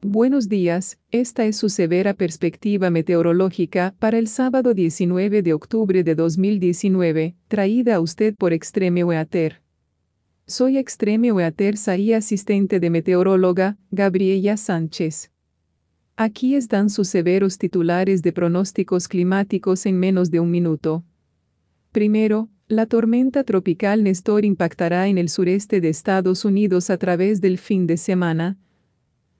Buenos días, esta es su severa perspectiva meteorológica para el sábado 19 de octubre de 2019, traída a usted por Extreme Weather. Soy Extreme Weather y asistente de meteoróloga, Gabriela Sánchez. Aquí están sus severos titulares de pronósticos climáticos en menos de un minuto. Primero, la tormenta tropical Néstor impactará en el sureste de Estados Unidos a través del fin de semana,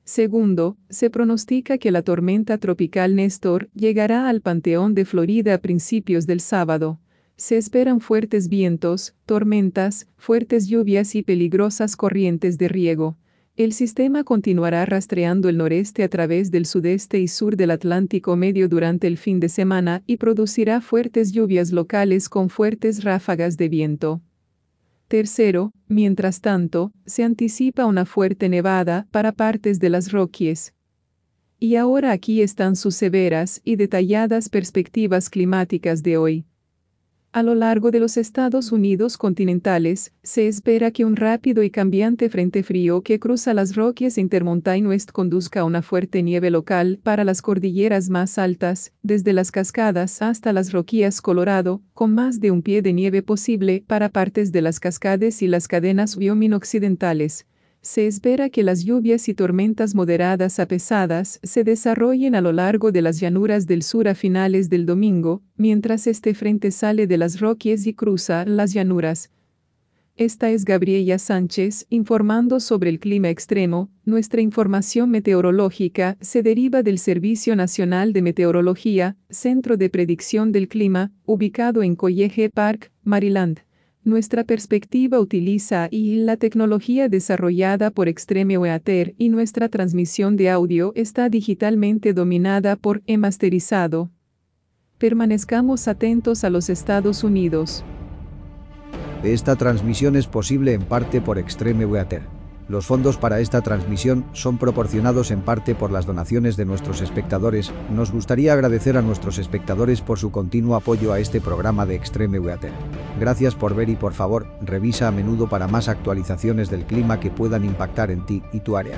Segundo, se pronostica que la tormenta tropical Néstor llegará al Panteón de Florida a principios del sábado. Se esperan fuertes vientos, tormentas, fuertes lluvias y peligrosas corrientes de riego. El sistema continuará rastreando el noreste a través del sudeste y sur del Atlántico Medio durante el fin de semana y producirá fuertes lluvias locales con fuertes ráfagas de viento. Tercero, mientras tanto, se anticipa una fuerte nevada para partes de las Rockies. Y ahora aquí están sus severas y detalladas perspectivas climáticas de hoy. A lo largo de los Estados Unidos continentales, se espera que un rápido y cambiante frente frío que cruza las Rockies Intermountain West conduzca a una fuerte nieve local para las cordilleras más altas, desde las cascadas hasta las Rockies Colorado, con más de un pie de nieve posible para partes de las cascades y las cadenas Wyoming occidentales, se espera que las lluvias y tormentas moderadas a pesadas se desarrollen a lo largo de las llanuras del sur a finales del domingo, mientras este frente sale de las Rockies y cruza las llanuras. Esta es Gabriela Sánchez informando sobre el clima extremo. Nuestra información meteorológica se deriva del Servicio Nacional de Meteorología, Centro de Predicción del Clima, ubicado en College Park, Maryland. Nuestra perspectiva utiliza y la tecnología desarrollada por Extreme Weather y nuestra transmisión de audio está digitalmente dominada por e-masterizado. Permanezcamos atentos a los Estados Unidos. Esta transmisión es posible en parte por Extreme Weather. Los fondos para esta transmisión son proporcionados en parte por las donaciones de nuestros espectadores. Nos gustaría agradecer a nuestros espectadores por su continuo apoyo a este programa de Extreme Weather. Gracias por ver y por favor, revisa a menudo para más actualizaciones del clima que puedan impactar en ti y tu área.